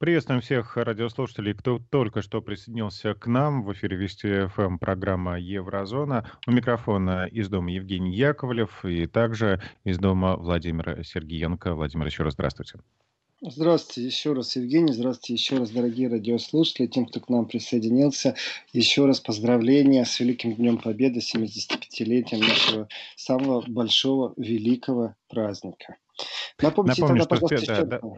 Приветствуем всех радиослушателей, кто только что присоединился к нам. В эфире Вести ФМ программа «Еврозона». У микрофона из дома Евгений Яковлев и также из дома Владимира Сергеенко. Владимир, еще раз здравствуйте. Здравствуйте еще раз, Евгений. Здравствуйте еще раз, дорогие радиослушатели, тем, кто к нам присоединился. Еще раз поздравления с Великим Днем Победы, 75-летием нашего самого большого, великого праздника. Напомните Напомню, тогда, пожалуйста, да, да.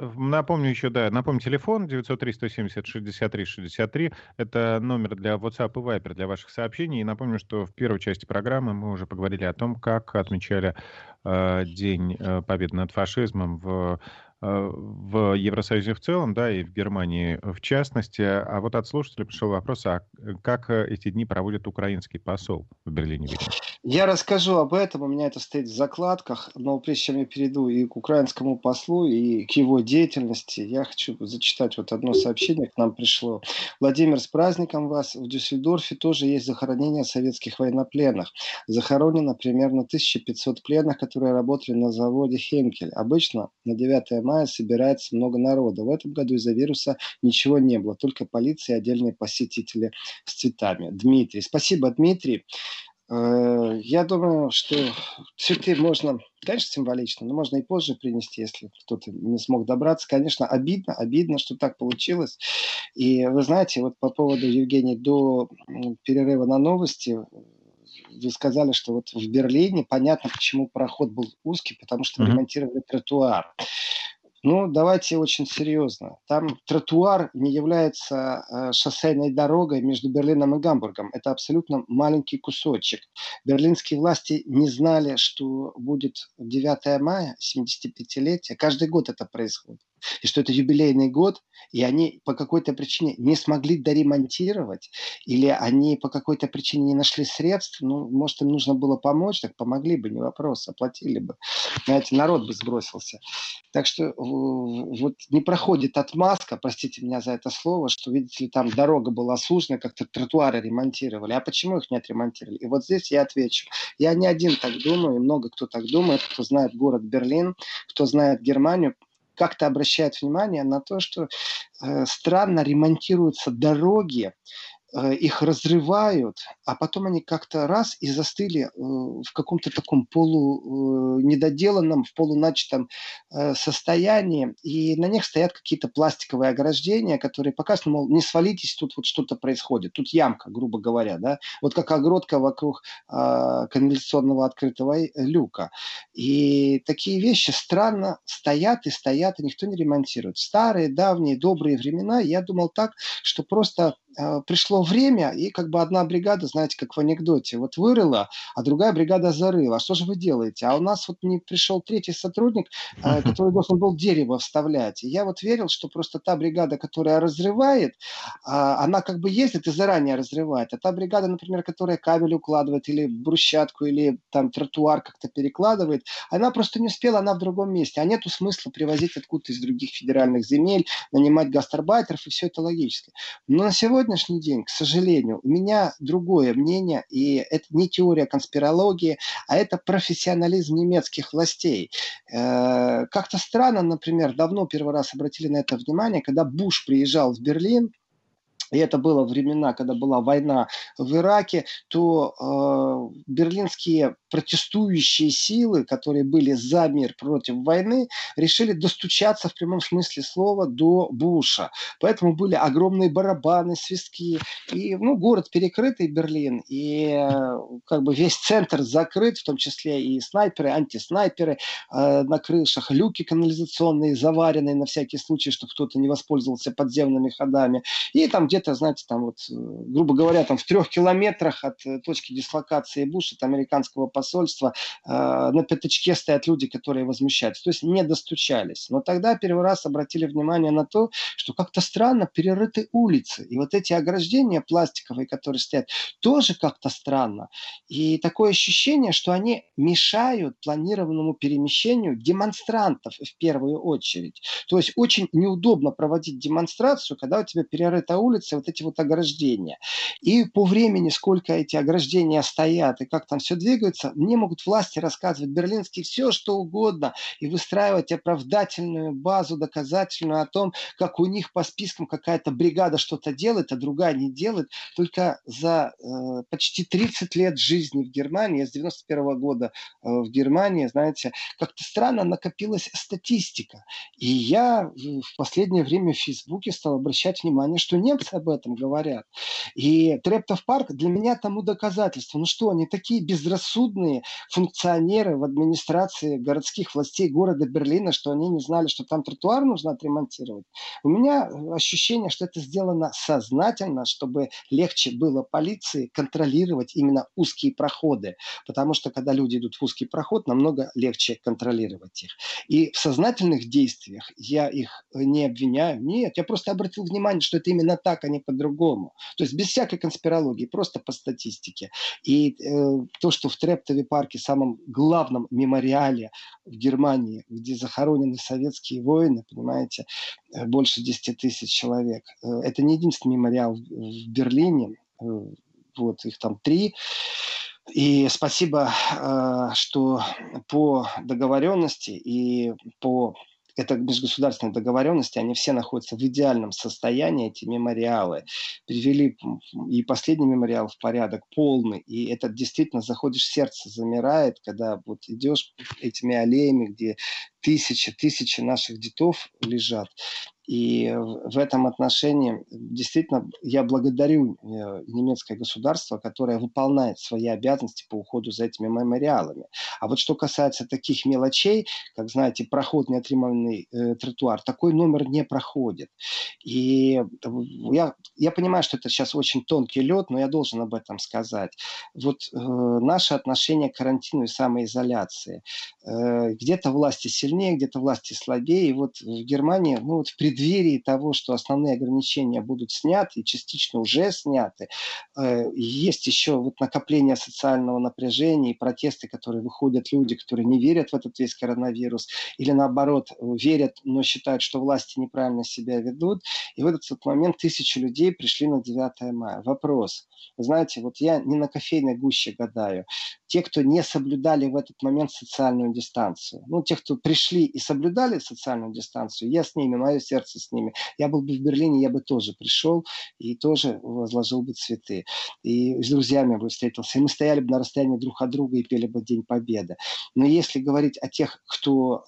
Напомню еще, да, напомню, телефон 903-170-63-63. Это номер для WhatsApp и Viber для ваших сообщений. И напомню, что в первой части программы мы уже поговорили о том, как отмечали э, День э, Победы над фашизмом в Э, в Евросоюзе в целом, да, и в Германии в частности. А вот от слушателя пришел вопрос, а как э, эти дни проводит украинский посол в Берлине? Я расскажу об этом, у меня это стоит в закладках, но прежде чем я перейду и к украинскому послу, и к его деятельности, я хочу зачитать вот одно сообщение, к нам пришло. Владимир, с праздником вас! В Дюссельдорфе тоже есть захоронение советских военнопленных. Захоронено примерно 1500 пленных, которые работали на заводе Хенкель. Обычно на 9 мая собирается много народа. В этом году из-за вируса ничего не было, только полиция и отдельные посетители с цветами. Дмитрий. Спасибо, Дмитрий. Э, я думаю, что цветы можно, конечно, символично, но можно и позже принести, если кто-то не смог добраться. Конечно, обидно, обидно, что так получилось. И вы знаете, вот по поводу, Евгений, до перерыва на новости, вы сказали, что вот в Берлине понятно, почему проход был узкий, потому что ремонтировали тротуар. Ну, давайте очень серьезно. Там тротуар не является э, шоссейной дорогой между Берлином и Гамбургом. Это абсолютно маленький кусочек. Берлинские власти не знали, что будет 9 мая, 75-летие. Каждый год это происходит и что это юбилейный год, и они по какой-то причине не смогли доремонтировать, или они по какой-то причине не нашли средств, ну, может, им нужно было помочь, так помогли бы, не вопрос, оплатили бы. Знаете, народ бы сбросился. Так что вот не проходит отмазка, простите меня за это слово, что, видите ли, там дорога была сужена, как-то тротуары ремонтировали. А почему их не отремонтировали? И вот здесь я отвечу. Я не один так думаю, и много кто так думает, кто знает город Берлин, кто знает Германию, как-то обращает внимание на то, что э, странно ремонтируются дороги, их разрывают, а потом они как-то раз и застыли э, в каком-то таком полу э, недоделанном, в полуначатом состоянии, и на них стоят какие-то пластиковые ограждения, которые показывают, мол, не свалитесь, тут вот что-то происходит, тут ямка, грубо говоря, да, вот как огородка вокруг канализационного открытого люка. И такие вещи странно стоят и стоят, и никто не ремонтирует. Старые, давние, добрые времена, я думал так, что просто Э, пришло время, и как бы одна бригада, знаете, как в анекдоте, вот вырыла, а другая бригада зарыла. А что же вы делаете? А у нас вот не пришел третий сотрудник, э, который должен был дерево вставлять. И я вот верил, что просто та бригада, которая разрывает, а, она как бы ездит и заранее разрывает. А та бригада, например, которая кабель укладывает, или брусчатку, или там тротуар как-то перекладывает, она просто не успела, она в другом месте. А нету смысла привозить откуда-то из других федеральных земель, нанимать гастарбайтеров, и все это логически. Но на сегодня сегодняшний день, к сожалению, у меня другое мнение, и это не теория конспирологии, а это профессионализм немецких властей. Э, как-то странно, например, давно первый раз обратили на это внимание, когда Буш приезжал в Берлин, и это было времена, когда была война в Ираке, то э, берлинские протестующие силы, которые были за мир против войны, решили достучаться в прямом смысле слова до Буша. Поэтому были огромные барабаны, свистки. И ну, город перекрытый, Берлин, и э, как бы весь центр закрыт, в том числе и снайперы, антиснайперы э, на крышах, люки канализационные заваренные на всякий случай, чтобы кто-то не воспользовался подземными ходами. И там где-то, знаете, там вот, э, грубо говоря, там в трех километрах от э, точки дислокации Буша, от американского посольства, э, на пятачке стоят люди, которые возмущаются. То есть не достучались. Но тогда первый раз обратили внимание на то, что как-то странно перерыты улицы. И вот эти ограждения пластиковые, которые стоят, тоже как-то странно. И такое ощущение, что они мешают планированному перемещению демонстрантов в первую очередь. То есть очень неудобно проводить демонстрацию, когда у тебя перерыта улица, строятся вот эти вот ограждения. И по времени, сколько эти ограждения стоят и как там все двигается, мне могут власти рассказывать, берлинские, все что угодно, и выстраивать оправдательную базу доказательную о том, как у них по спискам какая-то бригада что-то делает, а другая не делает. Только за э, почти 30 лет жизни в Германии, с 91 -го года э, в Германии, знаете, как-то странно накопилась статистика. И я в последнее время в Фейсбуке стал обращать внимание, что немцы об этом говорят. И Трептов парк для меня тому доказательство. Ну что, они такие безрассудные функционеры в администрации городских властей города Берлина, что они не знали, что там тротуар нужно отремонтировать. У меня ощущение, что это сделано сознательно, чтобы легче было полиции контролировать именно узкие проходы. Потому что когда люди идут в узкий проход, намного легче контролировать их. И в сознательных действиях я их не обвиняю. Нет, я просто обратил внимание, что это именно так, а не по-другому. То есть без всякой конспирологии, просто по статистике. И э, то, что в Трептове парке, самом главном мемориале в Германии, где захоронены советские воины, понимаете, э, больше 10 тысяч человек. Э, это не единственный мемориал в Берлине, э, вот их там три. И спасибо, что по договоренности и по это межгосударственные договоренности, они все находятся в идеальном состоянии, эти мемориалы. Привели и последний мемориал в порядок полный, и это действительно заходишь, сердце замирает, когда вот идешь этими аллеями, где тысячи, тысячи наших детов лежат. И в этом отношении действительно я благодарю э, немецкое государство, которое выполняет свои обязанности по уходу за этими мемориалами. А вот что касается таких мелочей, как, знаете, проход неотремованный э, тротуар, такой номер не проходит. И я, я понимаю, что это сейчас очень тонкий лед, но я должен об этом сказать. Вот э, наше отношение к карантину и самоизоляции. Э, где-то власти сильнее, где-то власти слабее. И вот в Германии, ну вот в пред преддверии того, что основные ограничения будут сняты, частично уже сняты, э, есть еще вот накопление социального напряжения и протесты, которые выходят люди, которые не верят в этот весь коронавирус, или наоборот верят, но считают, что власти неправильно себя ведут. И в этот вот момент тысячи людей пришли на 9 мая. Вопрос. Знаете, вот я не на кофейной гуще гадаю. Те, кто не соблюдали в этот момент социальную дистанцию. Ну, те, кто пришли и соблюдали социальную дистанцию, я с ними, мое сердце общаться с ними. Я был бы в Берлине, я бы тоже пришел и тоже возложил бы цветы. И с друзьями бы встретился. И мы стояли бы на расстоянии друг от друга и пели бы День Победы. Но если говорить о тех, кто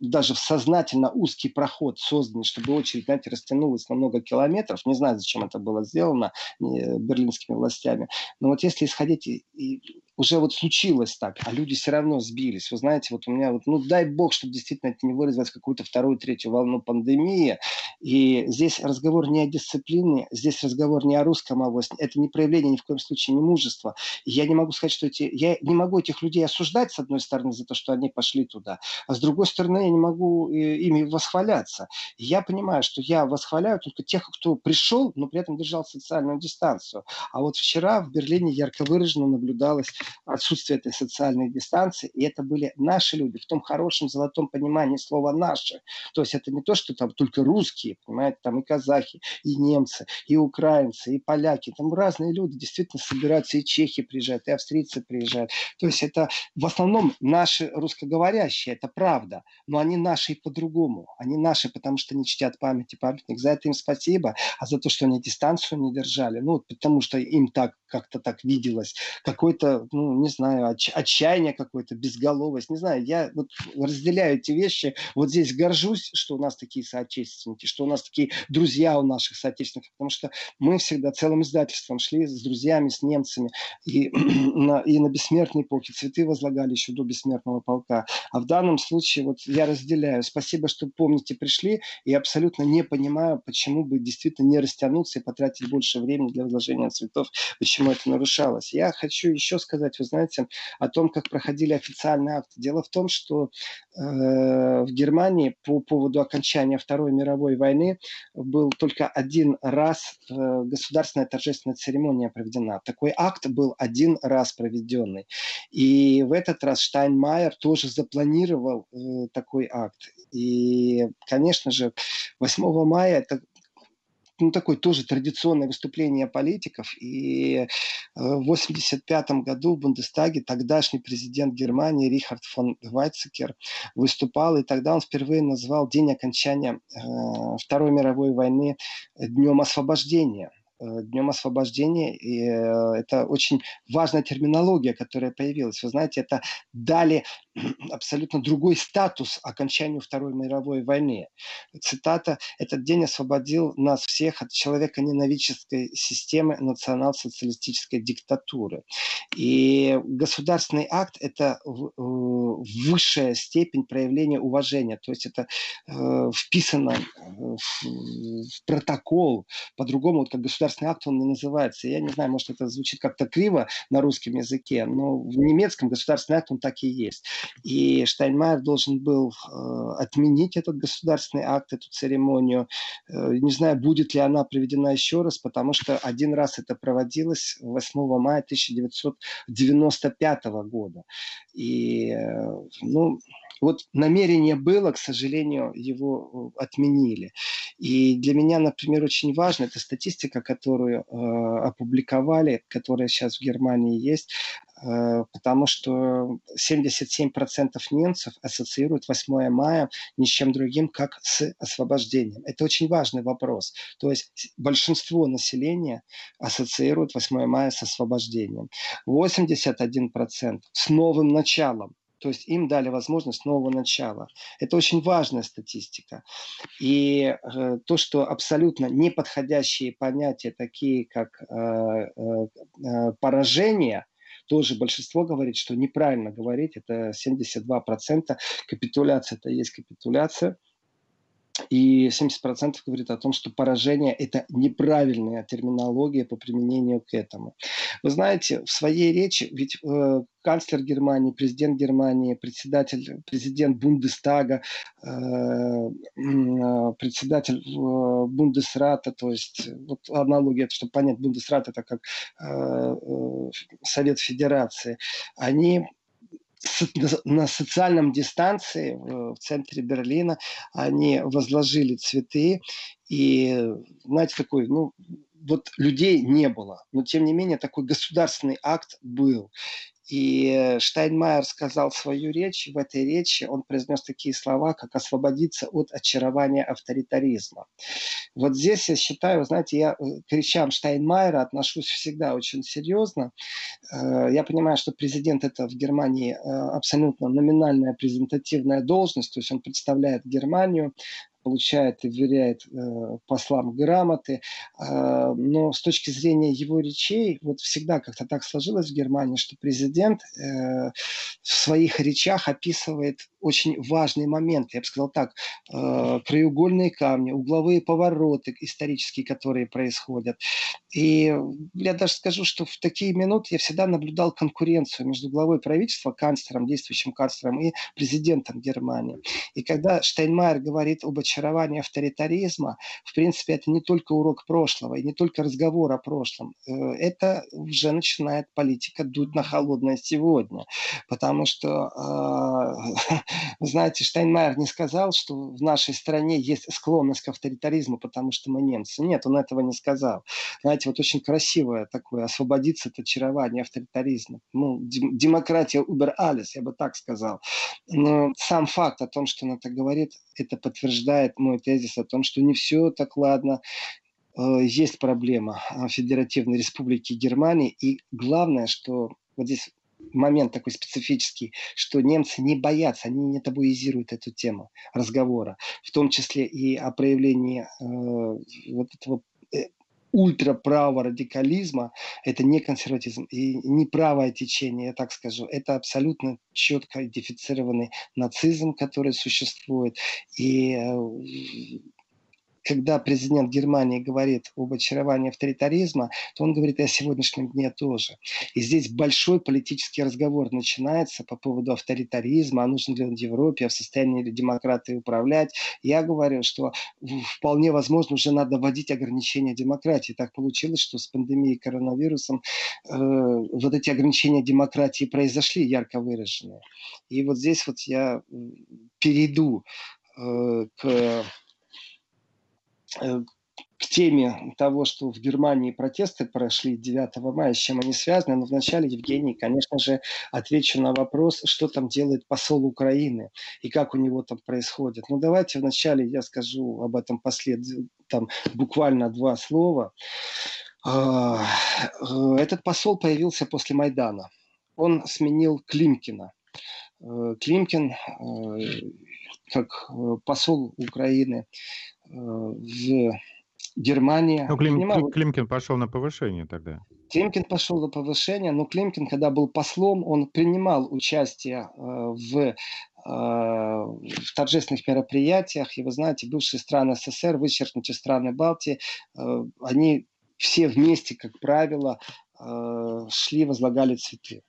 даже в сознательно узкий проход созданный, чтобы очередь, знаете, растянулась на много километров. Не знаю, зачем это было сделано берлинскими властями. Но вот если исходить и уже вот случилось так, а люди все равно сбились. Вы знаете, вот у меня вот, ну дай бог, чтобы действительно это не выразилось в какую-то вторую, третью волну пандемии. И здесь разговор не о дисциплине, здесь разговор не о русском авось. Это не проявление ни в коем случае не мужества. я не могу сказать, что эти... Я не могу этих людей осуждать, с одной стороны, за то, что они пошли туда, а с другой стороны, я не могу э, ими восхваляться. я понимаю, что я восхваляю только тех, кто пришел, но при этом держал социальную дистанцию. А вот вчера в Берлине ярко выраженно наблюдалось отсутствие этой социальной дистанции, и это были наши люди, в том хорошем золотом понимании слова «наши». То есть это не то, что там только русские, понимаете, там и казахи, и немцы, и украинцы, и поляки, там разные люди действительно собираются, и чехи приезжают, и австрийцы приезжают. То есть это в основном наши русскоговорящие, это правда, но они наши и по-другому. Они наши, потому что не чтят памяти памятник. За это им спасибо, а за то, что они дистанцию не держали, ну, потому что им так как-то так виделось, какой-то ну, не знаю, отч- отчаяние какое-то, безголовость, не знаю. Я вот разделяю эти вещи. Вот здесь горжусь, что у нас такие соотечественники, что у нас такие друзья у наших соотечественников, потому что мы всегда целым издательством шли с друзьями, с немцами, и на, и на бессмертные полки цветы возлагали еще до бессмертного полка. А в данном случае вот я разделяю. Спасибо, что помните, пришли, и абсолютно не понимаю, почему бы действительно не растянуться и потратить больше времени для возложения цветов, почему это нарушалось. Я хочу еще сказать, сказать, вы знаете, о том, как проходили официальные акты. Дело в том, что э, в Германии по поводу окончания Второй мировой войны был только один раз э, государственная торжественная церемония проведена. Такой акт был один раз проведенный. И в этот раз Штайнмайер тоже запланировал э, такой акт. И, конечно же, 8 мая это ну, такое тоже традиционное выступление политиков. И э, в 1985 году в Бундестаге тогдашний президент Германии Рихард фон Вайцекер выступал, и тогда он впервые назвал день окончания э, Второй мировой войны днем освобождения – Э, Днем освобождения. И э, это очень важная терминология, которая появилась. Вы знаете, это дали абсолютно другой статус окончанию Второй мировой войны. Цитата «Этот день освободил нас всех от человека ненавидческой системы национал-социалистической диктатуры». И государственный акт – это э, высшая степень проявления уважения. То есть это вписано в протокол. По-другому, вот как государственный государственный акт, он не называется. Я не знаю, может, это звучит как-то криво на русском языке, но в немецком государственный акт, он так и есть. И Штайнмайер должен был э, отменить этот государственный акт, эту церемонию. Э, не знаю, будет ли она проведена еще раз, потому что один раз это проводилось 8 мая 1995 года. И, э, ну, вот намерение было, к сожалению, его э, отменили. И для меня, например, очень важно, это статистика, которую э, опубликовали, которая сейчас в Германии есть, э, потому что 77% немцев ассоциируют 8 мая ни с чем другим, как с освобождением. Это очень важный вопрос. То есть большинство населения ассоциирует 8 мая с освобождением. 81% с новым началом. То есть им дали возможность нового начала. Это очень важная статистика. И э, то, что абсолютно неподходящие понятия, такие как э, э, э поражение, тоже большинство говорит, что неправильно говорить, это 72%. Капитуляция – это есть капитуляция – и 70% говорит о том, что поражение – это неправильная терминология по применению к этому. Вы знаете, в своей речи, ведь э, канцлер Германии, президент Германии, председатель, президент Бундестага, э, э, председатель э, Бундесрата, то есть вот аналогия, чтобы понять, Бундесрат – это как э, э, Совет Федерации, они на социальном дистанции в центре Берлина они возложили цветы и, знаете, такой, ну, вот людей не было, но тем не менее такой государственный акт был. И Штайнмайер сказал свою речь, в этой речи он произнес такие слова, как «освободиться от очарования авторитаризма». Вот здесь я считаю, знаете, я э, к речам Штайнмайера отношусь всегда очень серьезно. Э, я понимаю, что президент это в Германии э, абсолютно номинальная презентативная должность, то есть он представляет Германию, получает и вверяет э, послам грамоты. Э, но с точки зрения его речей, вот всегда как-то так сложилось в Германии, что президент э, в своих речах описывает очень важный момент. Я бы сказал так, э, краеугольные камни, угловые повороты исторические, которые происходят. И я даже скажу, что в такие минуты я всегда наблюдал конкуренцию между главой правительства, канцлером, действующим канцлером и президентом Германии. И когда Штайнмайер говорит об очаровании авторитаризма, в принципе, это не только урок прошлого и не только разговор о прошлом. Э, это уже начинает политика дуть на холодное сегодня. Потому что э, знаете, Штайнмайер не сказал, что в нашей стране есть склонность к авторитаризму, потому что мы немцы. Нет, он этого не сказал. Знаете, вот очень красивое такое, освободиться от очарования авторитаризма. Ну, демократия убер алис, я бы так сказал. Но сам факт о том, что он это говорит, это подтверждает мой тезис о том, что не все так ладно, э, есть проблема Федеративной Республики Германии. И главное, что вот здесь момент такой специфический, что немцы не боятся, они не табуизируют эту тему разговора, в том числе и о проявлении э, вот этого э, ультраправого радикализма, это не консерватизм и не правое течение, я так скажу, это абсолютно четко идентифицированный нацизм, который существует. И э, когда президент Германии говорит об очаровании авторитаризма, то он говорит и о сегодняшнем дне тоже. И здесь большой политический разговор начинается по поводу авторитаризма, а нужен ли он в Европе, а в состоянии ли демократы управлять. Я говорю, что вполне возможно уже надо вводить ограничения демократии. Так получилось, что с пандемией коронавирусом э, вот эти ограничения демократии произошли ярко выраженные. И вот здесь вот я перейду э, к к теме того, что в Германии протесты прошли 9 мая, с чем они связаны. Но вначале, Евгений, конечно же, отвечу на вопрос, что там делает посол Украины и как у него там происходит. Ну, давайте вначале я скажу об этом послед... там буквально два слова. А, э, этот посол появился после Майдана. Он сменил Климкина. Э, Климкин, э, как посол Украины в Германии. Ну, Клим, принимал... Климкин пошел на повышение тогда. Климкин пошел на повышение, но Климкин, когда был послом, он принимал участие в в торжественных мероприятиях. И вы знаете, бывшие страны СССР, вычеркнутые страны Балтии, они все вместе, как правило, э, шли, возлагали цветы.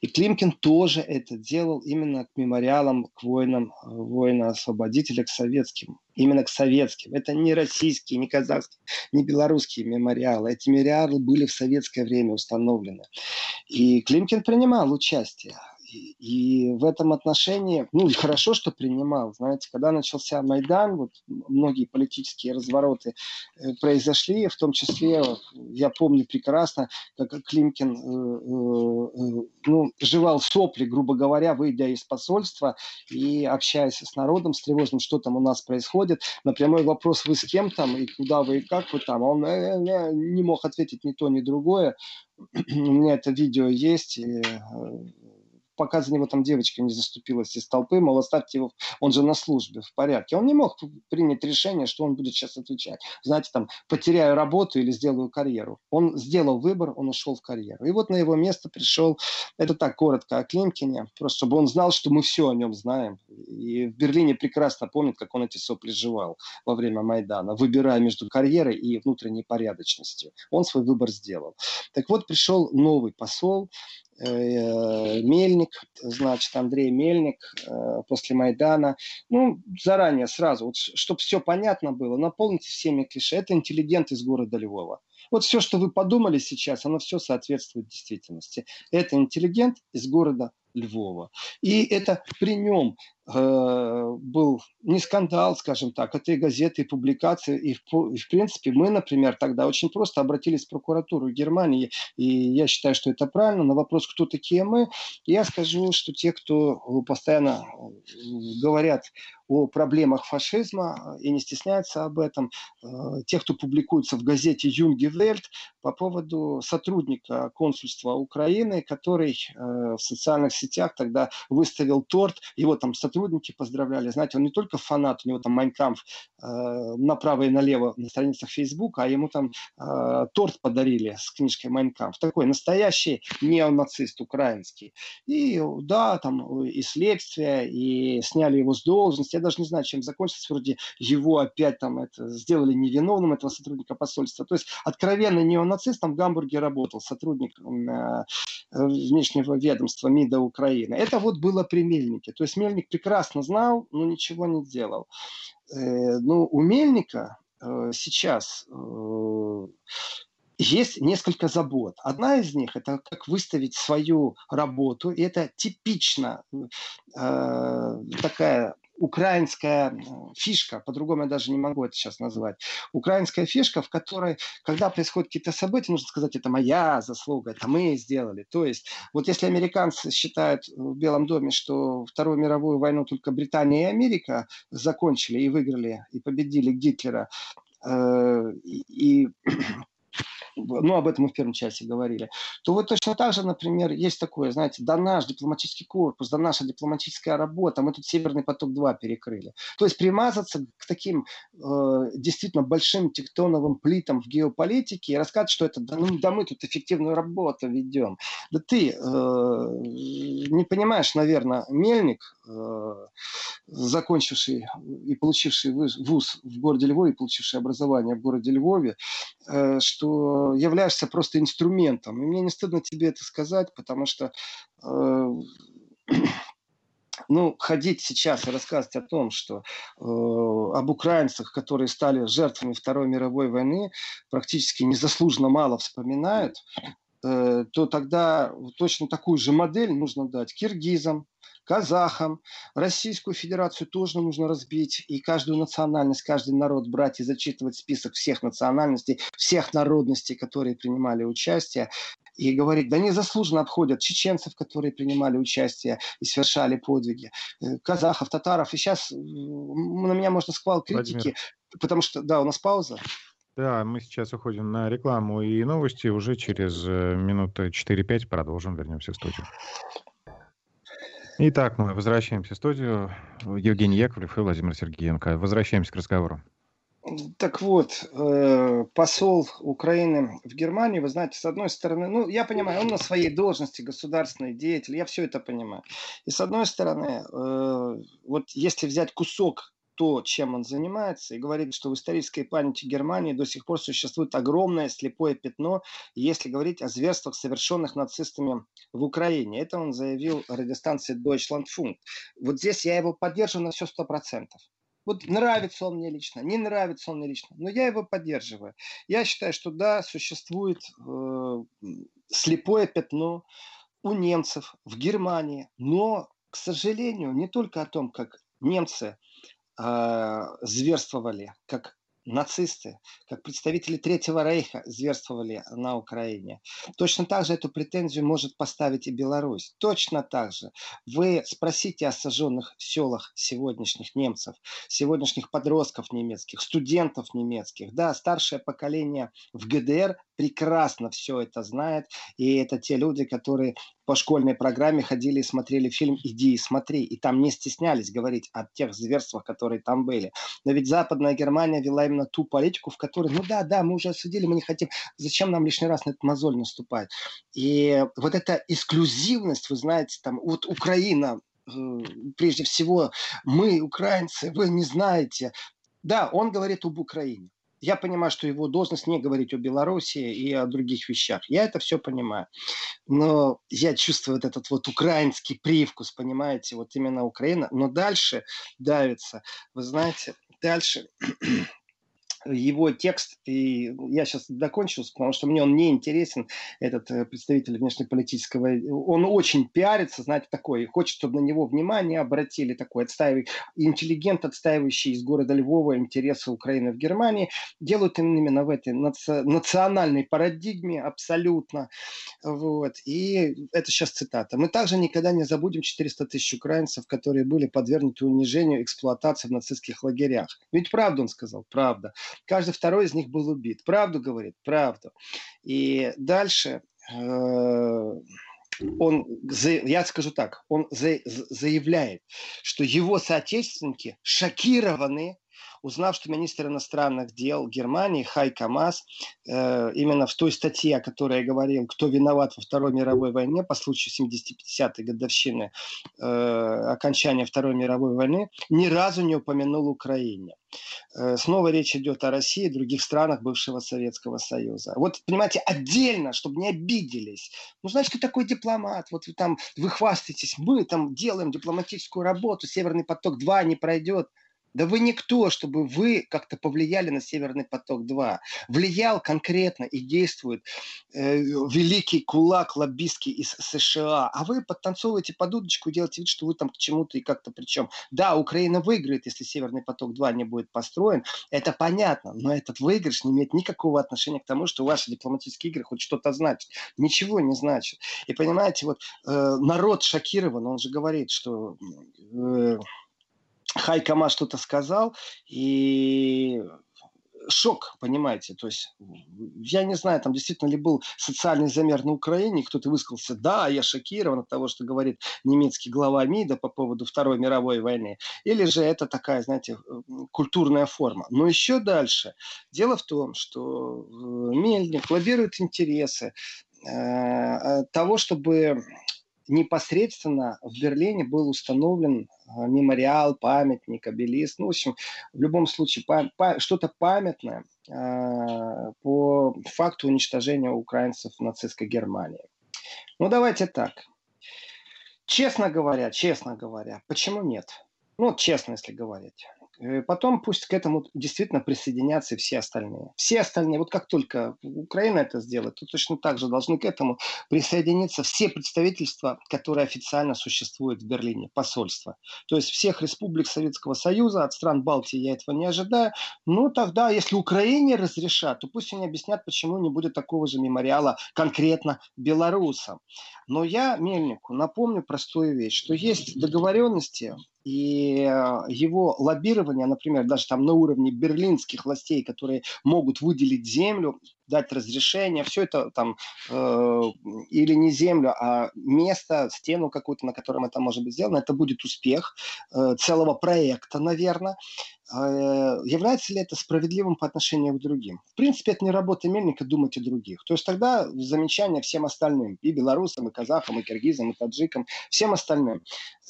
И Климкин тоже это делал именно к мемориалам, к воинам, э, воина-освободителя, к советским. Именно к советским. Это не российские, не казахские, не белорусские мемориалы. Эти мемориалы были в советское время установлены. И Климкин принимал участие. И в этом отношении, ну и хорошо, что принимал. Знаете, когда начался Майдан, вот многие политические развороты э, произошли, в том числе, я помню прекрасно, как Климкин э, э, ну, жевал сопли, грубо говоря, выйдя из посольства и общаясь с народом, с тревожным, что там у нас происходит. На прямой вопрос, вы с кем там, и куда вы, и как вы там, он не мог ответить ни то, ни другое. У меня это видео есть, и пока за него там девочка не заступилась из толпы, мол, оставьте его, он же на службе, в порядке. Он не мог принять решение, что он будет сейчас отвечать. Знаете, там, потеряю работу или сделаю карьеру. Он сделал выбор, он ушел в карьеру. И вот на его место пришел, это так коротко о Климкине, просто чтобы он знал, что мы все о нем знаем. И в Берлине прекрасно помнит, как он эти сопли жевал во время Майдана, выбирая между карьерой и внутренней порядочностью. Он свой выбор сделал. Так вот, пришел новый посол, Мельник, значит, Андрей Мельник э, после Майдана. Ну, заранее, сразу, вот, чтобы все понятно было, наполните всеми клише. Это интеллигент из города Львова. Вот все, что вы подумали сейчас, оно все соответствует действительности. Это интеллигент из города Львова. И это при нем э, был не скандал, скажем так, это и газеты, и публикации. И в, и в принципе мы, например, тогда очень просто обратились в прокуратуру Германии, и я считаю, что это правильно. На вопрос, кто такие мы, я скажу, что те, кто постоянно говорят о проблемах фашизма и не стесняются об этом, э, те, кто публикуется в газете «Юнги Вельт» по поводу сотрудника консульства Украины, который э, в социальных сетях тогда выставил торт, его там сотрудники поздравляли. Знаете, он не только фанат, у него там Майнкамф э, направо и налево на страницах Фейсбука, а ему там э, торт подарили с книжкой Майнкамф. Такой настоящий неонацист украинский. И да, там и следствие, и сняли его с должности. Я даже не знаю, чем закончилось. Вроде его опять там это, сделали невиновным, этого сотрудника посольства. То есть откровенно там в Гамбурге работал, сотрудник э, внешнего ведомства МИДа Украины. Это вот было при Мельнике. То есть Мельник прекрасно знал, но ничего не делал. Э, ну, у Мельника э, сейчас э, есть несколько забот. Одна из них это как выставить свою работу, и это типично э, такая украинская фишка, по-другому я даже не могу это сейчас назвать, украинская фишка, в которой, когда происходят какие-то события, нужно сказать, это моя заслуга, это мы сделали. То есть, вот если американцы считают в Белом доме, что Вторую мировую войну только Британия и Америка закончили и выиграли, и победили Гитлера, э, и ну, об этом мы в первом часе говорили, то вот точно так же, например, есть такое, знаете, да наш дипломатический корпус, да наша дипломатическая работа, мы тут Северный поток-2 перекрыли. То есть примазаться к таким э, действительно большим тектоновым плитам в геополитике и рассказать, что это, да, ну, да мы тут эффективную работу ведем. Да ты э, не понимаешь, наверное, Мельник, э, закончивший и получивший вуз в городе Львове, получивший образование в городе Львове, э, что являешься просто инструментом. И мне не стыдно тебе это сказать, потому что э, ну, ходить сейчас и рассказывать о том, что э, об украинцах, которые стали жертвами Второй мировой войны, практически незаслуженно мало вспоминают, э, то тогда точно такую же модель нужно дать киргизам, казахам, Российскую Федерацию тоже нужно разбить, и каждую национальность, каждый народ брать и зачитывать список всех национальностей, всех народностей, которые принимали участие, и говорить, да незаслуженно обходят чеченцев, которые принимали участие и совершали подвиги, э, казахов, татаров. И сейчас на меня можно сквал критики, Владимир. потому что, да, у нас пауза. Да, мы сейчас уходим на рекламу и новости. Уже через э, минуты 4-5 продолжим, вернемся в студию. Итак, мы возвращаемся в студию. Евгений Яковлев и Владимир Сергеенко. Возвращаемся к разговору. Так вот, э, посол Украины в Германии, вы знаете, с одной стороны, ну, я понимаю, он на своей должности государственный деятель, я все это понимаю. И с одной стороны, э, вот если взять кусок то, чем он занимается, и говорит, что в исторической памяти Германии до сих пор существует огромное слепое пятно, если говорить о зверствах, совершенных нацистами в Украине. Это он заявил радиостанции Deutschlandfunk. Вот здесь я его поддерживаю на все сто процентов. Вот нравится он мне лично, не нравится он мне лично, но я его поддерживаю. Я считаю, что да, существует э, слепое пятно у немцев в Германии, но, к сожалению, не только о том, как немцы э, зверствовали, как нацисты, как представители Третьего Рейха зверствовали на Украине. Точно так же эту претензию может поставить и Беларусь. Точно так же. Вы спросите о сожженных селах сегодняшних немцев, сегодняшних подростков немецких, студентов немецких. Да, старшее поколение в ГДР прекрасно все это знает. И это те люди, которые по школьной программе ходили и смотрели фильм «Иди и смотри». И там не стеснялись говорить о тех зверствах, которые там были. Но ведь Западная Германия вела именно ту политику, в которой, ну да, да, мы уже осудили, мы не хотим, зачем нам лишний раз на этот мозоль наступать? И вот эта эксклюзивность, вы знаете, там, вот Украина, э, прежде всего, мы, украинцы, вы не знаете. Да, он говорит об Украине. Я понимаю, что его должность не говорить о Беларуси и о других вещах. Я это все понимаю. Но я чувствую вот этот вот украинский привкус, понимаете, вот именно Украина. Но дальше давится, вы знаете, дальше его текст, и я сейчас докончу, потому что мне он не интересен, этот э, представитель внешнеполитического, он очень пиарится, знаете, такой, хочет, чтобы на него внимание обратили, такой отстаивающий, интеллигент, отстаивающий из города Львова интересы Украины в Германии, делают именно в этой наци- национальной парадигме абсолютно, вот, и это сейчас цитата. Мы также никогда не забудем 400 тысяч украинцев, которые были подвергнуты унижению, эксплуатации в нацистских лагерях. Ведь правду он сказал, правда. Каждый второй из них был убит. Правду говорит? Правду. И дальше э, он, я скажу так, он заявляет, что его соотечественники шокированы узнав, что министр иностранных дел Германии Хайка Мас э, именно в той статье, о которой я говорил, кто виноват во Второй мировой войне по случаю 75-й годовщины э, окончания Второй мировой войны, ни разу не упомянул Украине. Э, снова речь идет о России и других странах бывшего Советского Союза. Вот, понимаете, отдельно, чтобы не обиделись. Ну, значит, ты такой дипломат, вот вы там, вы хвастаетесь, мы там делаем дипломатическую работу, Северный поток-2 не пройдет. Да вы никто, чтобы вы как-то повлияли на Северный поток-2. Влиял конкретно и действует э, великий кулак лоббистский из США. А вы подтанцовываете под удочку и делаете вид, что вы там к чему-то и как-то причем. Да, Украина выиграет, если Северный поток-2 не будет построен. Это понятно, но этот выигрыш не имеет никакого отношения к тому, что ваши дипломатические игры хоть что-то значат. Ничего не значит. И понимаете, вот э, народ шокирован, он же говорит, что... Э, Хайкама что-то сказал, и шок, понимаете, то есть я не знаю, там действительно ли был социальный замер на Украине, кто-то высказался, да, я шокирован от того, что говорит немецкий глава МИДа по поводу Второй мировой войны, или же это такая, знаете, культурная форма. Но еще дальше. Дело в том, что э, Мельник лоббирует интересы э, того, чтобы непосредственно в Берлине был установлен а, мемориал, памятник, обелиск. Ну, в общем, в любом случае, па- па- что-то памятное э, по факту уничтожения украинцев в нацистской Германии. Ну, давайте так. Честно говоря, честно говоря, почему нет? Ну, честно, если говорить. Э, потом пусть к этому действительно присоединятся все остальные. Все остальные, вот как только Украина это сделает, то точно так же должны к этому присоединиться все представительства, которые официально существуют в Берлине, посольства. То есть всех республик Советского Союза, от стран Балтии я этого не ожидаю. Ну тогда, если Украине разрешат, то пусть они объяснят, почему не будет такого же мемориала конкретно белорусам. Но я Мельнику напомню простую вещь, что есть договоренности и э, его лоббирование, например, даже там на уровне берлинских властей, которые могут выделить землю, дать разрешение, все это там э, или не землю, а место, стену какую-то, на котором это может быть сделано, это будет успех э, целого проекта, наверное. Э, является ли это справедливым по отношению к другим? В принципе, это не работа мельника думать о других. То есть тогда замечание всем остальным, и белорусам, и казахам, и киргизам, и таджикам, всем остальным.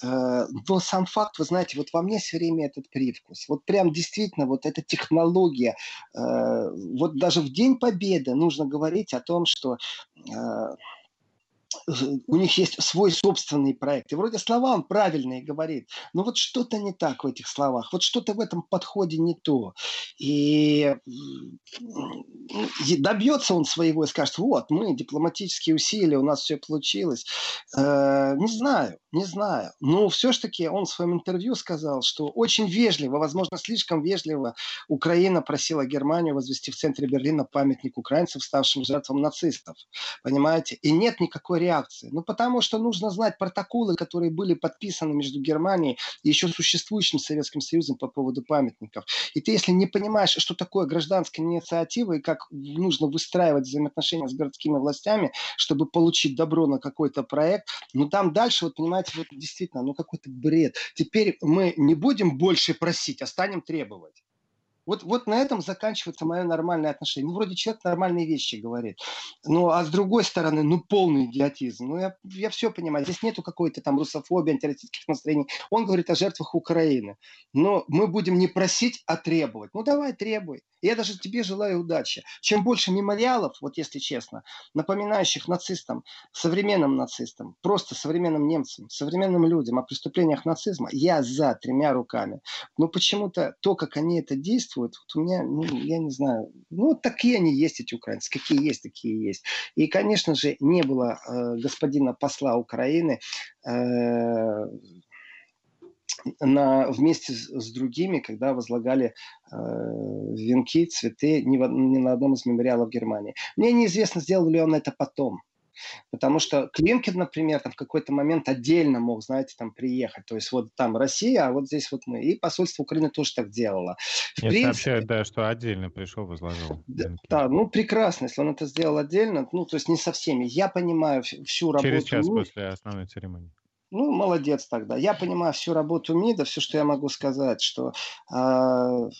Э, но сам факт, вы знаете, вот во мне все время этот привкус. Вот прям действительно вот эта технология. Э, вот даже в День Победы нужно говорить о том, что у них есть свой собственный проект. И вроде слова он правильные говорит, но вот что-то не так в этих словах, вот что-то в этом подходе не то. И добьется он своего и скажет, вот, мы дипломатические усилия, у нас все получилось. Э, не знаю, не знаю. Но все-таки он в своем интервью сказал, что очень вежливо, возможно, слишком вежливо Украина просила Германию возвести в центре Берлина памятник украинцам, ставшим жертвам нацистов. Понимаете? И нет никакой реакции. Ну, потому что нужно знать протоколы, которые были подписаны между Германией и еще существующим Советским Союзом по поводу памятников. И ты, если не понимаешь, что такое гражданская инициатива и как нужно выстраивать взаимоотношения с городскими властями, чтобы получить добро на какой-то проект, ну, там дальше, вот, понимаете, вот действительно, ну, какой-то бред. Теперь мы не будем больше просить, а станем требовать. Вот, вот на этом заканчивается мое нормальное отношение. Ну, вроде человек нормальные вещи говорит. Ну, а с другой стороны, ну, полный идиотизм. Ну, я, я все понимаю. Здесь нету какой-то там русофобии, антироссийских настроений. Он говорит о жертвах Украины. Но мы будем не просить, а требовать. Ну, давай, требуй. Я даже тебе желаю удачи. Чем больше мемориалов, вот если честно, напоминающих нацистам, современным нацистам, просто современным немцам, современным людям о преступлениях нацизма, я за тремя руками. Но почему-то то, как они это действуют, вот у меня, ну, я не знаю, ну, такие они есть, эти украинцы, какие есть, такие есть. И, конечно же, не было э, господина посла Украины, э, на, вместе с, с другими, когда возлагали э, венки, цветы ни, в, ни на одном из мемориалов Германии. Мне неизвестно, сделал ли он это потом. Потому что Клинкин, например, там в какой-то момент отдельно мог, знаете, там приехать. То есть вот там Россия, а вот здесь вот мы. И посольство Украины тоже так делало. В принципе, сообщают, да, что отдельно пришел, возложил. Да, да, ну прекрасно, если он это сделал отдельно, ну то есть не со всеми. Я понимаю всю работу. Через час после основной церемонии. Ну, молодец тогда. Я понимаю всю работу МИДа, все, что я могу сказать, что э, я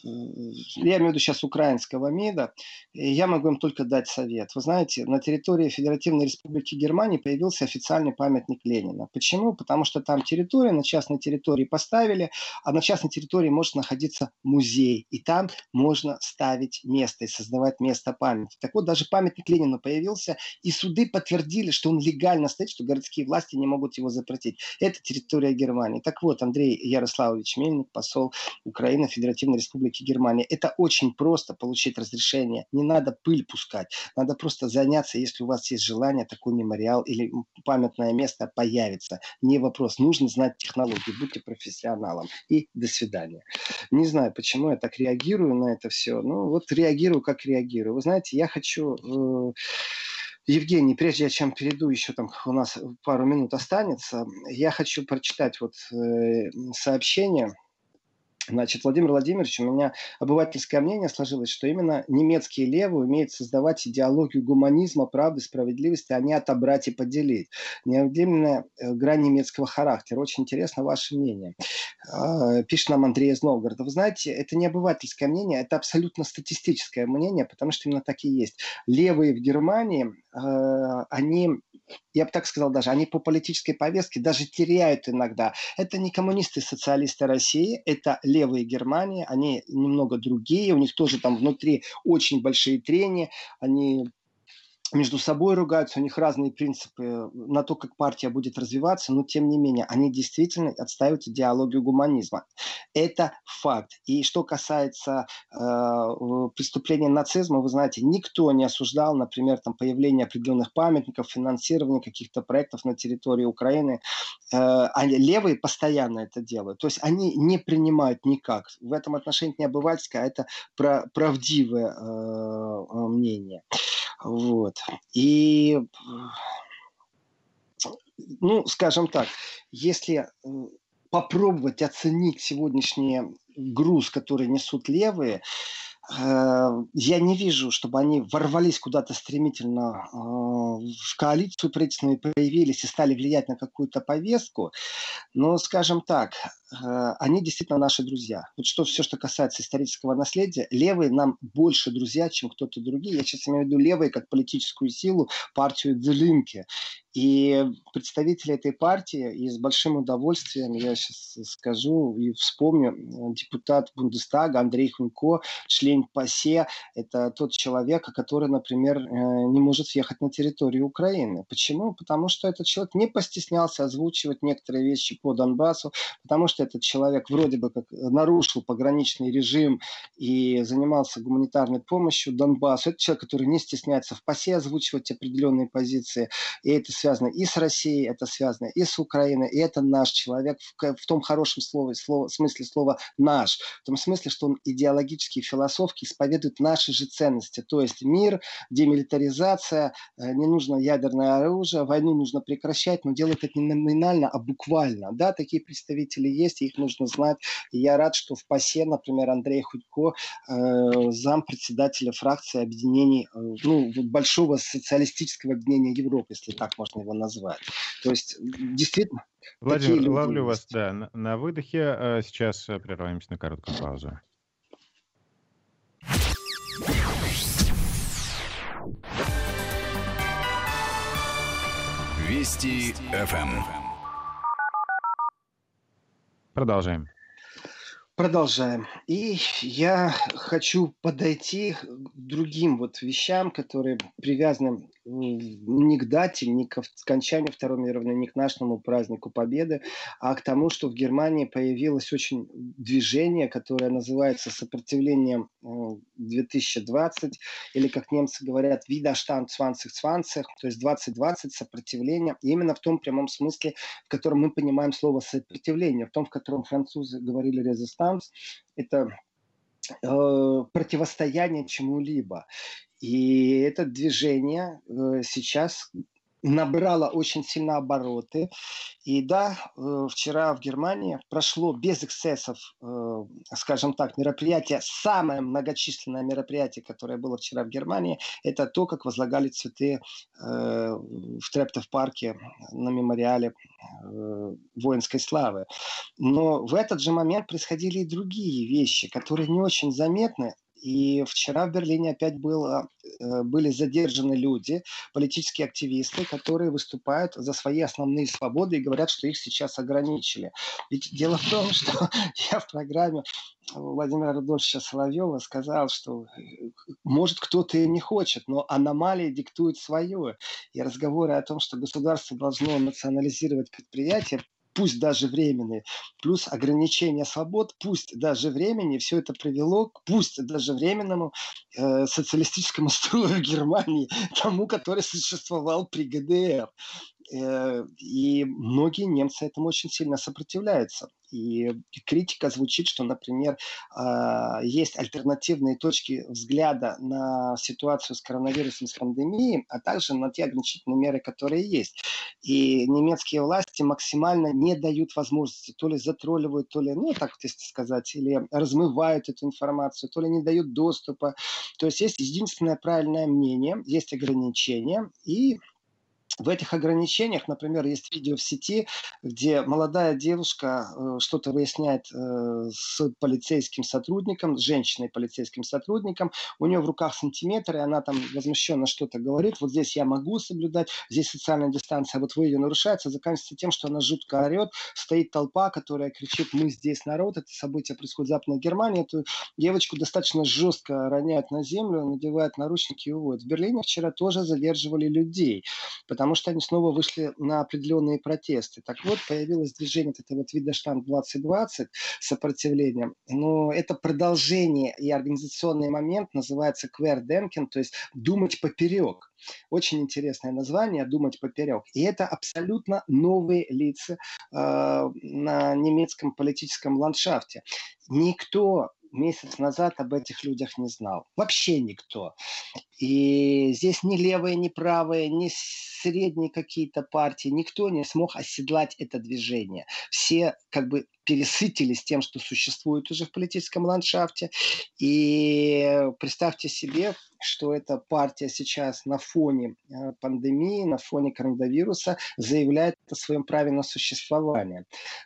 имею в виду сейчас украинского МИДа, и я могу им только дать совет. Вы знаете, на территории Федеративной Республики Германии появился официальный памятник Ленина. Почему? Потому что там территория, на частной территории поставили, а на частной территории может находиться музей, и там можно ставить место и создавать место памяти. Так вот, даже памятник Ленина появился, и суды подтвердили, что он легально стоит, что городские власти не могут его запретить. Это территория Германии. Так вот, Андрей Ярославович Мельник, посол Украины, Федеративной Республики Германия. Это очень просто получить разрешение. Не надо пыль пускать. Надо просто заняться, если у вас есть желание, такой мемориал или памятное место появится. Не вопрос. Нужно знать технологии. Будьте профессионалом. И до свидания. Не знаю, почему я так реагирую на это все. Ну, вот реагирую, как реагирую. Вы знаете, я хочу... Э- Евгений, прежде чем перейду, еще там у нас пару минут останется, я хочу прочитать вот э, сообщение Значит, Владимир Владимирович, у меня обывательское мнение сложилось, что именно немецкие левые умеют создавать идеологию гуманизма, правды, справедливости, а не отобрать и поделить. Неотъемлемая э, грань немецкого характера. Очень интересно ваше мнение. А, пишет нам Андрей из Новгорода. Вы знаете, это не обывательское мнение, это абсолютно статистическое мнение, потому что именно так и есть. Левые в Германии, они я бы так сказал даже, они по политической повестке даже теряют иногда. Это не коммунисты социалисты России, это левые Германии, они немного другие, у них тоже там внутри очень большие трения, они между собой ругаются, у них разные принципы на то, как партия будет развиваться, но тем не менее они действительно отстаивают идеологию гуманизма. Это факт. И что касается э, преступления нацизма, вы знаете, никто не осуждал, например, там, появление определенных памятников, финансирование каких-то проектов на территории Украины. Э, они, левые постоянно это делают. То есть они не принимают никак. В этом отношении не обывательское, а это про, правдивое э, мнение. Вот. И, ну, скажем так, если попробовать оценить сегодняшний груз, который несут левые, э, я не вижу, чтобы они ворвались куда-то стремительно э, в коалицию правительственную, появились и стали влиять на какую-то повестку. Но, скажем так, Э, они действительно наши друзья. Вот что все, что касается исторического наследия, левые нам больше друзья, чем кто-то другие. Я сейчас имею в виду левые как политическую силу, партию Дзелинки. И представители этой партии, и с большим удовольствием, я сейчас скажу и вспомню, депутат Бундестага Андрей Хунько, член ПАСЕ, это тот человек, который, например, э, не может съехать на территорию Украины. Почему? Потому что этот человек не постеснялся озвучивать некоторые вещи по Донбассу, потому что этот человек вроде бы как нарушил пограничный режим и занимался гуманитарной помощью Донбассу. Это человек, который не стесняется в ПАСЕ озвучивать определенные позиции. И это связано и с Россией, это связано и с Украиной, и это наш человек в, в том хорошем слове, слово, смысле слова «наш», в том смысле, что он идеологически и философски исповедует наши же ценности, то есть мир, демилитаризация, э, не нужно ядерное оружие, войну нужно прекращать, но делать это не номинально, а буквально. Да, такие представители есть, их нужно знать. И я рад, что в ПАСЕ, например, Андрей Худько, э, зам председателя фракции объединений, э, ну, большого социалистического объединения Европы, если так можно его назвать. То есть, действительно, Владимир, ловлю вас, да, на, на выдохе. Э, сейчас прерываемся на короткую паузу. Вести ФМ. Продолжаем. Продолжаем. И я хочу подойти к другим вот вещам, которые привязаны не к дате, не к окончанию Второй мировой, не к нашему празднику Победы, а к тому, что в Германии появилось очень движение, которое называется сопротивлением 2020, или, как немцы говорят, Widerstand 2020, то есть 2020 сопротивление, именно в том прямом смысле, в котором мы понимаем слово сопротивление, в том, в котором французы говорили резистанс, это э, противостояние чему-либо. И это движение э, сейчас набрало очень сильно обороты. И да, э, вчера в Германии прошло без эксцессов, э, скажем так, мероприятие, самое многочисленное мероприятие, которое было вчера в Германии, это то, как возлагали цветы в Трептов-парке на мемориале воинской славы. Но в этот же момент происходили и другие вещи, которые не очень заметны, и вчера в Берлине опять было, э, были задержаны люди, политические активисты, которые выступают за свои основные свободы и говорят, что их сейчас ограничили. Ведь дело в том, что я в программе Владимира Рудольфовича Соловьева сказал, что может кто-то и не хочет, но аномалии диктуют свое. И разговоры о том, что государство должно национализировать предприятия, пусть даже временные, плюс ограничение свобод, пусть даже времени, все это привело к пусть даже временному э, социалистическому строю Германии, тому, который существовал при ГДР. Э, и многие немцы этому очень сильно сопротивляются. И критика звучит, что, например, а, есть альтернативные точки взгляда на ситуацию с коронавирусом, с пандемией, а также на те ограничительные меры, которые есть. И немецкие власти максимально не дают возможности, то ли затролливают, то ли, ну, так вот если сказать, или размывают эту информацию, то ли не дают доступа. То есть есть единственное правильное мнение, есть ограничения, и в этих ограничениях, например, есть видео в сети, где молодая девушка э, что-то выясняет э, с полицейским сотрудником, с женщиной полицейским сотрудником, у нее в руках сантиметры, она там возмущенно что-то говорит, вот здесь я могу соблюдать, здесь социальная дистанция, вот вы ее нарушаете, заканчивается тем, что она жутко орет, стоит толпа, которая кричит «мы здесь народ», это событие происходит в Западной Германии, эту девочку достаточно жестко роняют на землю, надевают наручники и уводят. В Берлине вчера тоже задерживали людей, потому что они снова вышли на определенные протесты. Так вот, появилось движение, это вот Видоштан 2020, сопротивлением, но это продолжение и организационный момент называется кверденкен, то есть думать поперек. Очень интересное название «Думать поперек». И это абсолютно новые лица э, на немецком политическом ландшафте. Никто месяц назад об этих людях не знал. Вообще никто. И здесь ни левые, ни правые, ни средние какие-то партии, никто не смог оседлать это движение. Все как бы пересытились тем, что существует уже в политическом ландшафте. И представьте себе, что эта партия сейчас на фоне э, пандемии, на фоне коронавируса заявляет о своем праве на существование.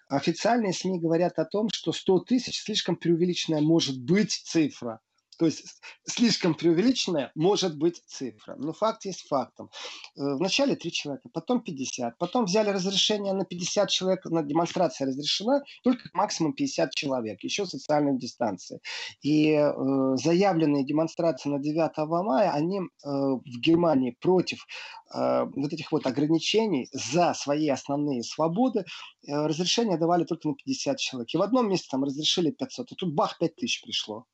Официальные СМИ говорят о том, что 100 тысяч слишком преувеличенная может быть цифра то есть слишком преувеличенная может быть цифра. Но факт есть фактом. Э, вначале три человека, потом 50. Потом взяли разрешение на 50 человек, на демонстрация разрешена, только максимум 50 человек. Еще социальной дистанции. И э, заявленные демонстрации на 9 мая, они э, в Германии против э, вот этих вот ограничений за свои основные свободы э, разрешение давали только на 50 человек. И в одном месте там разрешили 500, и тут бах, 5000 пришло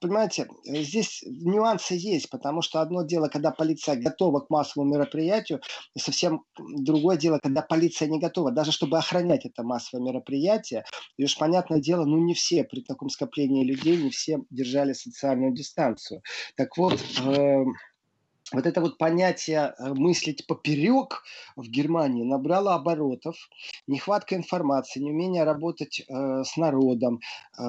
понимаете, э, здесь нюансы есть, потому что одно дело, когда полиция готова к массовому мероприятию, и совсем другое дело, когда полиция не готова, даже чтобы охранять это массовое мероприятие. И уж понятное дело, ну не все при таком скоплении людей, не все держали социальную дистанцию. Так вот, э, вот это вот понятие э, мыслить поперек в Германии набрало оборотов. Нехватка информации, неумение работать э, с народом, э,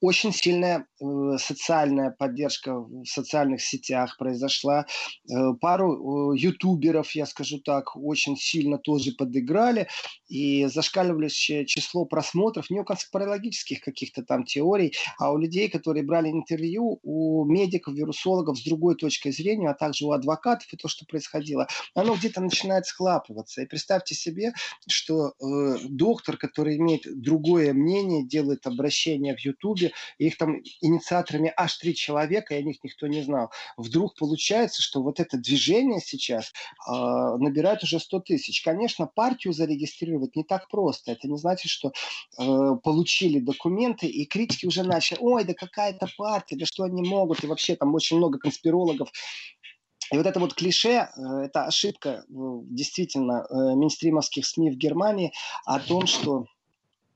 очень сильная э, социальная поддержка в социальных сетях произошла. Э, пару э, ютуберов, я скажу так, очень сильно тоже подыграли. И зашкаливающее число просмотров не у конспирологических каких-то там теорий, а у людей, которые брали интервью у медиков, вирусологов с другой точкой зрения, а также у адвокатов и то, что происходило, оно где-то начинает схлапываться. И представьте себе, что э, доктор, который имеет другое мнение, делает обращение в Ютубе, их там инициаторами аж три человека, и о них никто не знал. Вдруг получается, что вот это движение сейчас э, набирает уже 100 тысяч. Конечно, партию зарегистрировать не так просто. Это не значит, что э, получили документы, и критики уже начали, ой, да какая-то партия, да что они могут, и вообще там очень много конспирологов и вот это вот клише, э, это ошибка действительно э, мейнстримовских СМИ в Германии о том, что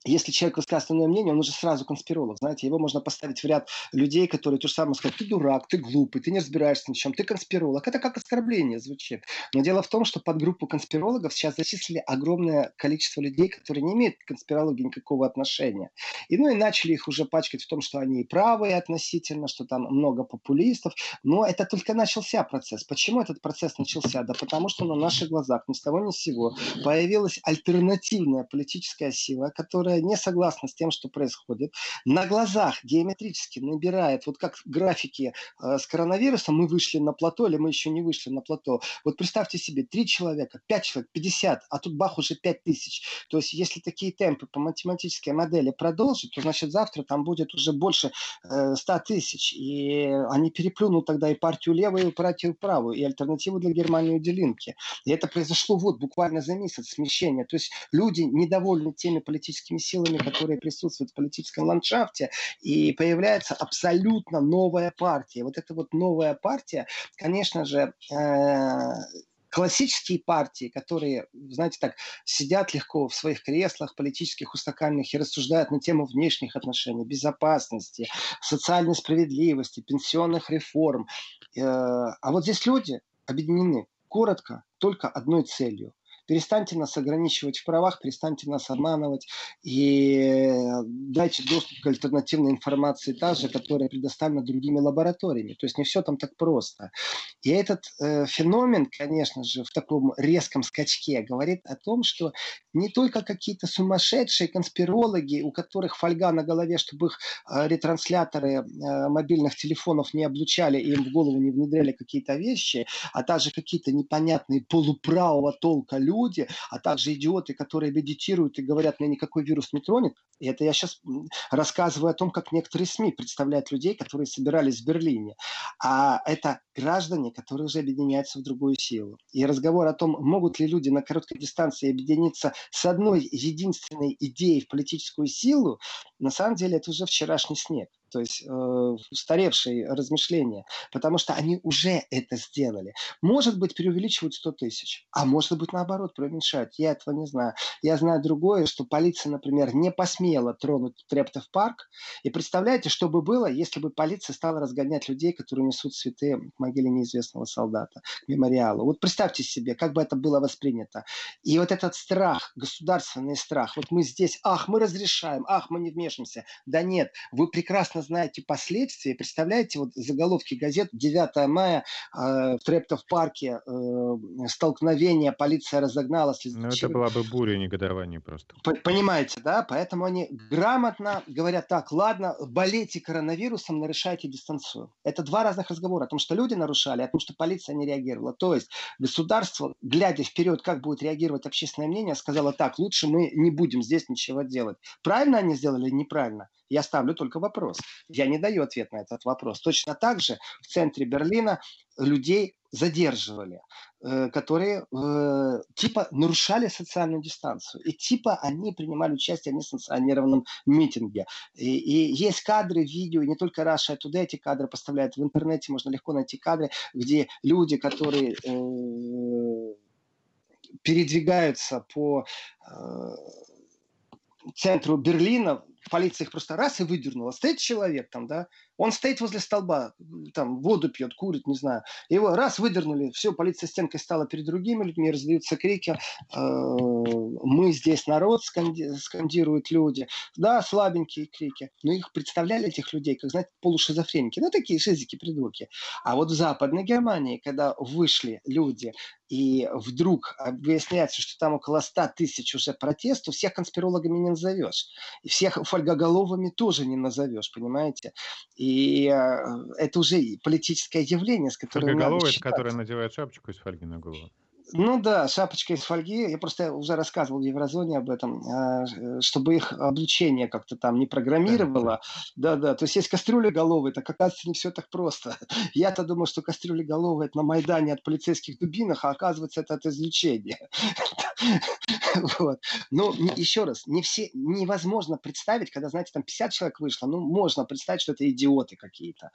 если человек высказывает иное мнение, он уже сразу конспиролог. Знаете, его можно поставить в ряд людей, которые то же самое скажут, ты дурак, ты глупый, ты не разбираешься ни в чем, ты конспиролог. Это как оскорбление звучит. Но дело в том, что под группу конспирологов сейчас зачислили огромное количество людей, которые не имеют к конспирологии никакого отношения. И ну и начали их уже пачкать в том, что они и правые относительно, что там много популистов. Но это только начался процесс. Почему этот процесс начался? Да потому что на наших глазах ни с того ни с сего появилась альтернативная политическая сила, которая которая не согласна с тем, что происходит, на глазах геометрически набирает, вот как графики э, с коронавирусом, мы вышли на плато или мы еще не вышли на плато. Вот представьте себе, три человека, пять человек, пятьдесят, а тут бах уже пять тысяч. То есть если такие темпы по математической модели продолжить, то значит завтра там будет уже больше э, 100 тысяч. И они переплюнут тогда и партию левую, и партию правую, и альтернативу для Германии Уделинки. И это произошло вот буквально за месяц смещение. То есть люди недовольны теми политическими силами, которые присутствуют в политическом ландшафте, и появляется абсолютно новая партия. Вот эта вот новая партия, конечно же, э, классические партии, которые, знаете, так, сидят легко в своих креслах политических, устаканных и рассуждают на тему внешних отношений, безопасности, социальной справедливости, пенсионных реформ. Э, а вот здесь люди объединены коротко только одной целью Перестаньте нас ограничивать в правах, перестаньте нас обманывать и дайте доступ к альтернативной информации, та же, которая предоставлена другими лабораториями. То есть не все там так просто. И этот э, феномен, конечно же, в таком резком скачке говорит о том, что не только какие-то сумасшедшие конспирологи, у которых фольга на голове, чтобы их э, ретрансляторы э, мобильных телефонов не облучали и им в голову не внедряли какие-то вещи, а также какие-то непонятные полуправого толка люди, а также идиоты, которые медитируют и говорят, меня никакой вирус не тронет. И это я сейчас рассказываю о том, как некоторые СМИ представляют людей, которые собирались в Берлине. А это граждане, которые уже объединяются в другую силу. И разговор о том, могут ли люди на короткой дистанции объединиться с одной единственной идеей в политическую силу, на самом деле это уже вчерашний снег то есть э, устаревшие размышления, потому что они уже это сделали. Может быть, преувеличивают 100 тысяч, а может быть, наоборот, преуменьшают. Я этого не знаю. Я знаю другое, что полиция, например, не посмела тронуть Трептов парк. И представляете, что бы было, если бы полиция стала разгонять людей, которые несут цветы к могиле неизвестного солдата, к мемориалу. Вот представьте себе, как бы это было воспринято. И вот этот страх, государственный страх, вот мы здесь, ах, мы разрешаем, ах, мы не вмешиваемся. Да нет, вы прекрасно знаете последствия. Представляете, вот заголовки газет 9 мая э, в Трептов парке э, столкновение, полиция разогналась. Ну, это была бы буря негодования просто. Понимаете, да? Поэтому они грамотно говорят так, ладно, болейте коронавирусом, нарушайте дистанцию. Это два разных разговора. О том, что люди нарушали, о том, что полиция не реагировала. То есть государство, глядя вперед, как будет реагировать общественное мнение, сказало так, лучше мы не будем здесь ничего делать. Правильно они сделали или неправильно? Я ставлю только вопрос. Я не даю ответ на этот вопрос. Точно так же в центре Берлина людей задерживали, э, которые э, типа нарушали социальную дистанцию. И типа они принимали участие в несанкционированном митинге. И, и есть кадры, видео, не только Russia Today эти кадры поставляют в интернете, можно легко найти кадры, где люди, которые э, передвигаются по э, центру Берлина, полиция их просто раз и выдернула. Стоит человек там, да, он стоит возле столба, там воду пьет, курит, не знаю. Его раз выдернули, все, полиция стенкой стала перед другими людьми, раздаются крики, э, мы здесь народ, скандируют люди. Да, слабенькие крики, но их представляли, этих людей, как, знаете, полушизофреники, ну, такие шизики, придурки. А вот в Западной Германии, когда вышли люди, и вдруг выясняется, что там около 100 тысяч уже протестов, всех конспирологами не назовешь. И всех фольгоголовыми тоже не назовешь, понимаете? И э, это уже политическое явление, с которым Фольгоголовый, это который надевает шапочку из фольги на голову. Ну да, шапочка из фольги. Я просто уже рассказывал в Еврозоне об этом, э, чтобы их облучение как-то там не программировало. Да-да, то есть есть кастрюли головы, так оказывается не все так просто. Я-то думал, что кастрюли головы это на Майдане от полицейских дубинок, а оказывается это от излучения. Вот. Но еще раз, не все, невозможно представить, когда, знаете, там 50 человек вышло, ну, можно представить, что это идиоты какие-то.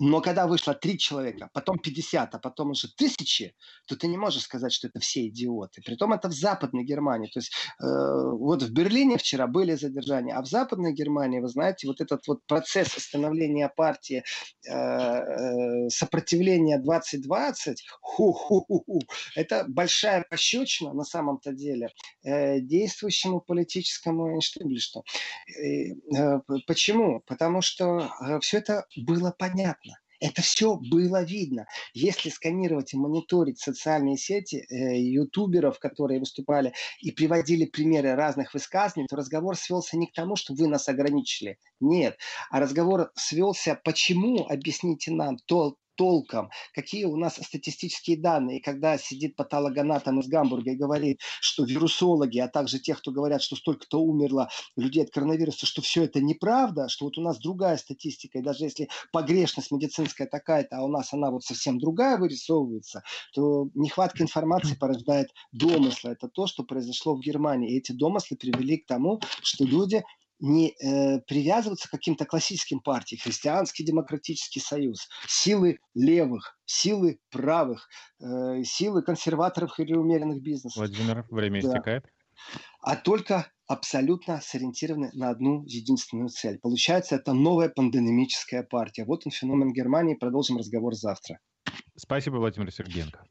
Но когда вышло три человека, потом 50, а потом уже тысячи, то ты не можешь сказать, что это все идиоты. Притом это в Западной Германии. То есть э, вот в Берлине вчера были задержания, а в Западной Германии, вы знаете, вот этот вот процесс становления партии э, э, сопротивления 2020, ху-ху-ху-ху, это большая пощечина на самом-то деле э, действующему политическому инштиблишту. Э, э, почему? Потому что э, все это было понятно. Это все было видно. Если сканировать и мониторить социальные сети э, ютуберов, которые выступали и приводили примеры разных высказываний, то разговор свелся не к тому, что вы нас ограничили. Нет. А разговор свелся, почему, объясните нам, то, толком, какие у нас статистические данные. И когда сидит патологоанатом из Гамбурга и говорит, что вирусологи, а также те, кто говорят, что столько-то умерло людей от коронавируса, что все это неправда, что вот у нас другая статистика, и даже если погрешность медицинская такая-то, а у нас она вот совсем другая вырисовывается, то нехватка информации порождает домыслы. Это то, что произошло в Германии. И эти домыслы привели к тому, что люди не э, привязываться к каким-то классическим партиям, христианский демократический союз, силы левых, силы правых, э, силы консерваторов или умеренных бизнесов. Владимир, время да. истекает. А только абсолютно сориентированы на одну единственную цель. Получается, это новая пандемическая партия. Вот он феномен Германии. Продолжим разговор завтра. Спасибо, Владимир Сергеенко.